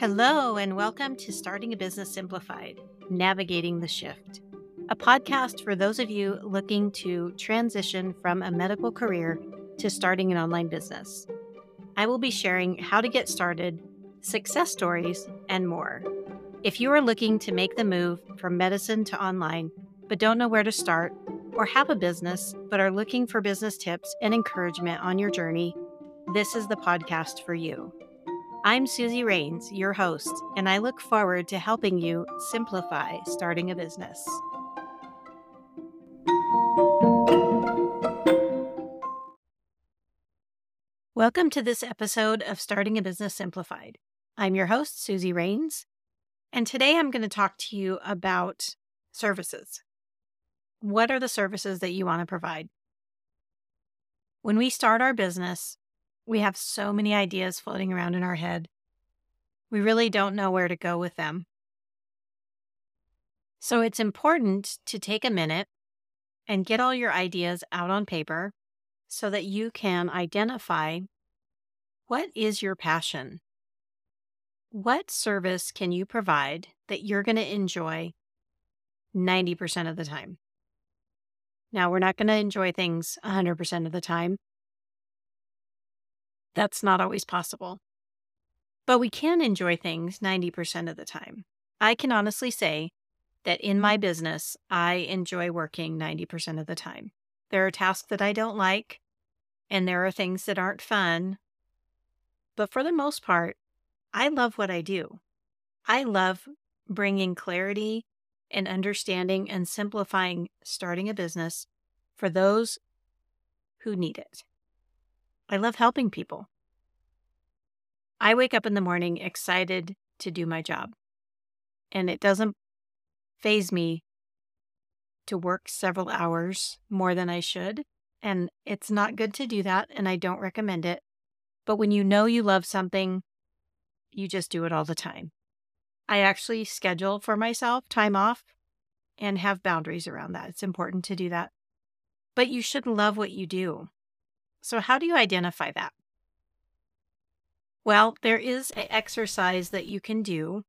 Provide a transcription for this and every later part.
Hello, and welcome to Starting a Business Simplified Navigating the Shift, a podcast for those of you looking to transition from a medical career to starting an online business. I will be sharing how to get started, success stories, and more. If you are looking to make the move from medicine to online, but don't know where to start, or have a business but are looking for business tips and encouragement on your journey, this is the podcast for you. I'm Suzy Wraines, your host, and I look forward to helping you simplify starting a business. Welcome to this episode of Starting a Business Simplified. I'm your host, Suzy Wraines, and today I'm going to talk to you about services. What are the services that you want to provide? When we start our business, we have so many ideas floating around in our head. We really don't know where to go with them. So it's important to take a minute and get all your ideas out on paper so that you can identify what is your passion? What service can you provide that you're going to enjoy 90% of the time? Now, we're not going to enjoy things 100% of the time. That's not always possible. But we can enjoy things 90% of the time. I can honestly say that in my business, I enjoy working 90% of the time. There are tasks that I don't like, and there are things that aren't fun. But for the most part, I love what I do. I love bringing clarity and understanding and simplifying starting a business for those who need it. I love helping people. I wake up in the morning excited to do my job. And it doesn't phase me to work several hours more than I should. And it's not good to do that. And I don't recommend it. But when you know you love something, you just do it all the time. I actually schedule for myself time off and have boundaries around that. It's important to do that. But you should love what you do. So, how do you identify that? Well, there is an exercise that you can do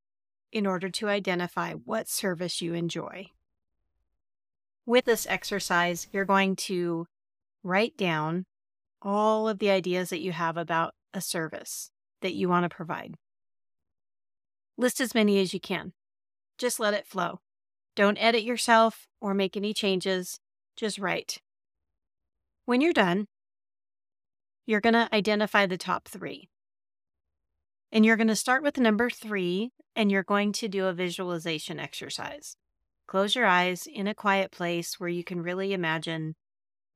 in order to identify what service you enjoy. With this exercise, you're going to write down all of the ideas that you have about a service that you want to provide. List as many as you can. Just let it flow. Don't edit yourself or make any changes. Just write. When you're done, you're going to identify the top three. And you're going to start with number three, and you're going to do a visualization exercise. Close your eyes in a quiet place where you can really imagine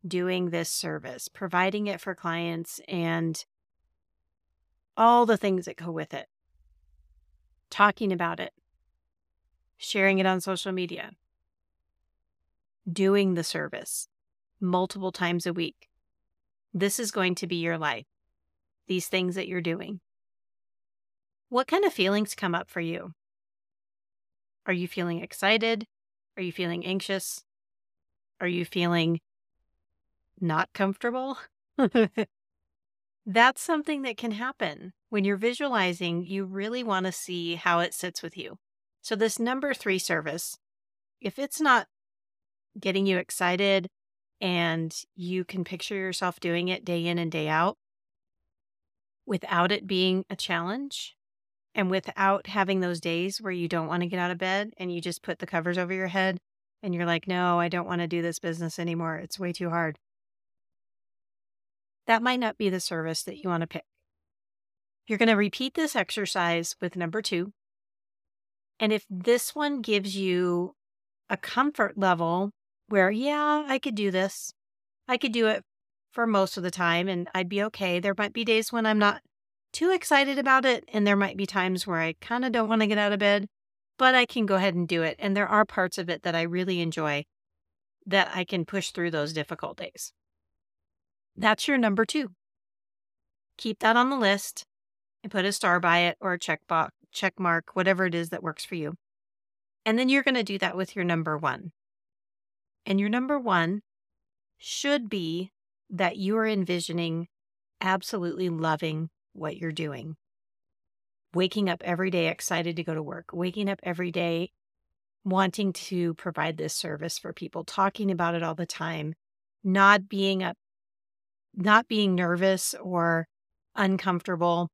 doing this service, providing it for clients, and all the things that go with it. Talking about it, sharing it on social media, doing the service multiple times a week, this is going to be your life, these things that you're doing. What kind of feelings come up for you? Are you feeling excited? Are you feeling anxious? Are you feeling not comfortable? That's something that can happen. When you're visualizing, you really want to see how it sits with you. So, this number three service, if it's not getting you excited and you can picture yourself doing it day in and day out without it being a challenge and without having those days where you don't want to get out of bed and you just put the covers over your head and you're like, no, I don't want to do this business anymore. It's way too hard. That might not be the service that you want to pick. You're going to repeat this exercise with number two. And if this one gives you a comfort level where, yeah, I could do this. I could do it for most of the time and I'd be okay. There might be days when I'm not too excited about it. And there might be times where I kind of don't want to get out of bed, but I can go ahead and do it. And there are parts of it that I really enjoy that I can push through those difficult days. That's your number two. Keep that on the list and put a star by it or a check box, check mark, whatever it is that works for you. And then you're going to do that with your number one. And your number one should be that you are envisioning absolutely loving what you're doing. waking up every day excited to go to work, waking up every day wanting to provide this service for people, talking about it all the time, not being up, not being nervous or uncomfortable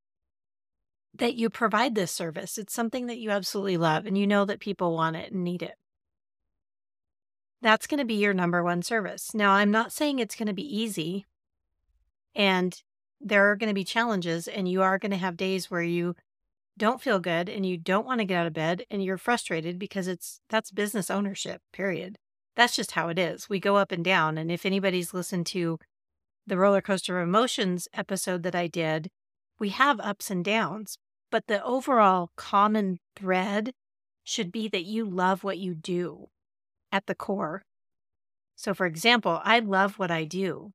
that you provide this service. It's something that you absolutely love and you know that people want it and need it. That's going to be your number one service. Now, I'm not saying it's going to be easy and there are going to be challenges and you are going to have days where you don't feel good and you don't want to get out of bed and you're frustrated because it's that's business ownership, period. That's just how it is. We go up and down. And if anybody's listened to the roller coaster of emotions episode that I did, we have ups and downs, but the overall common thread should be that you love what you do at the core. So, for example, I love what I do.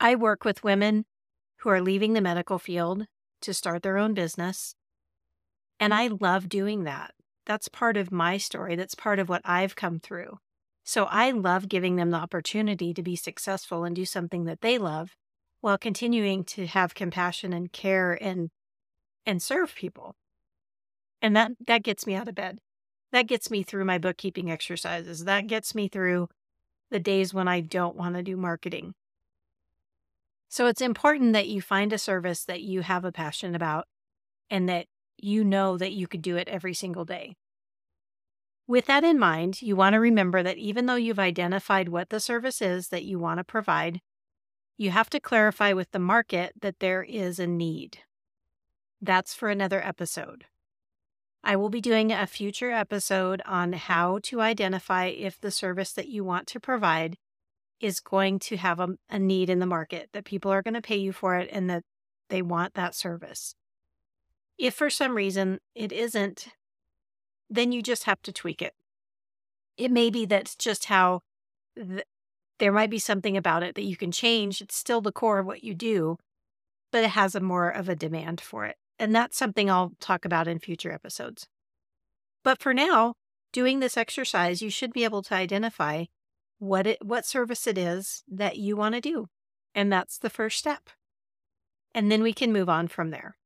I work with women who are leaving the medical field to start their own business. And I love doing that. That's part of my story. That's part of what I've come through. So I love giving them the opportunity to be successful and do something that they love while continuing to have compassion and care and and serve people. And that that gets me out of bed. That gets me through my bookkeeping exercises. That gets me through the days when I don't want to do marketing. So it's important that you find a service that you have a passion about and that you know that you could do it every single day. With that in mind, you want to remember that even though you've identified what the service is that you want to provide, you have to clarify with the market that there is a need. That's for another episode. I will be doing a future episode on how to identify if the service that you want to provide is going to have a, a need in the market, that people are going to pay you for it and that they want that service. If for some reason it isn't, then you just have to tweak it. It may be that's just how th- there might be something about it that you can change. It's still the core of what you do, but it has a more of a demand for it. And that's something I'll talk about in future episodes. But for now, doing this exercise, you should be able to identify what it what service it is that you want to do. And that's the first step. And then we can move on from there.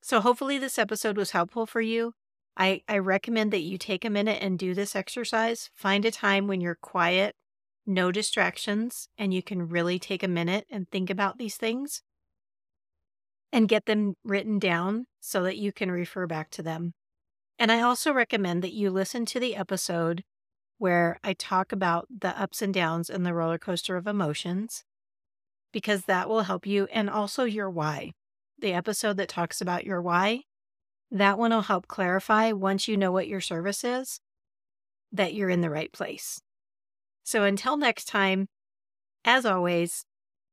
So hopefully this episode was helpful for you. I, I recommend that you take a minute and do this exercise. Find a time when you're quiet, no distractions, and you can really take a minute and think about these things and get them written down so that you can refer back to them. And I also recommend that you listen to the episode where I talk about the ups and downs and the roller coaster of emotions, because that will help you, and also your why. The episode that talks about your why, that one will help clarify once you know what your service is, that you're in the right place. So until next time, as always,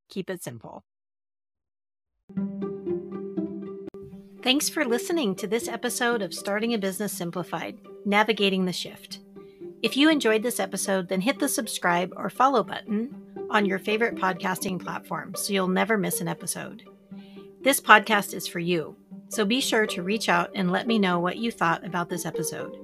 keep it simple. Thanks for listening to this episode of Starting a Business Simplified Navigating the Shift. If you enjoyed this episode, then hit the subscribe or follow button on your favorite podcasting platform so you'll never miss an episode. This podcast is for you, so be sure to reach out and let me know what you thought about this episode.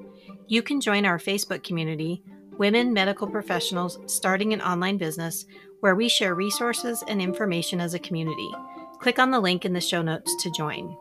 You can join our Facebook community, Women Medical Professionals Starting an Online Business, where we share resources and information as a community. Click on the link in the show notes to join.